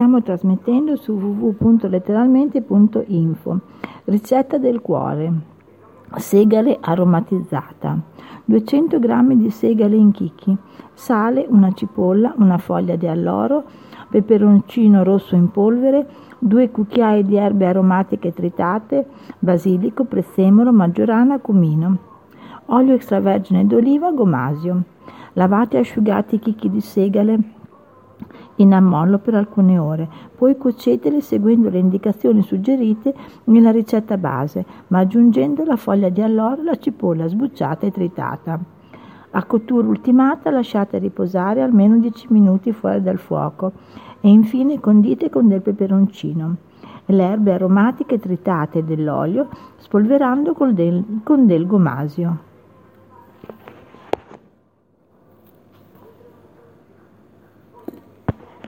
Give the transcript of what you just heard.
Stiamo trasmettendo su www.letteralmente.info. Ricetta del cuore. Segale aromatizzata. 200 g di segale in chicchi, sale, una cipolla, una foglia di alloro, peperoncino rosso in polvere, due cucchiai di erbe aromatiche tritate, basilico, prezzemolo, maggiorana, cumino, olio extravergine d'oliva, gomasio. Lavate e asciugate i chicchi di segale in ammollo per alcune ore, poi cuoceteli seguendo le indicazioni suggerite nella ricetta base, ma aggiungendo la foglia di alloro e la cipolla sbucciata e tritata. A cottura ultimata lasciate riposare almeno 10 minuti fuori dal fuoco e infine condite con del peperoncino, le erbe aromatiche tritate dell'olio, spolverando del, con del gomasio.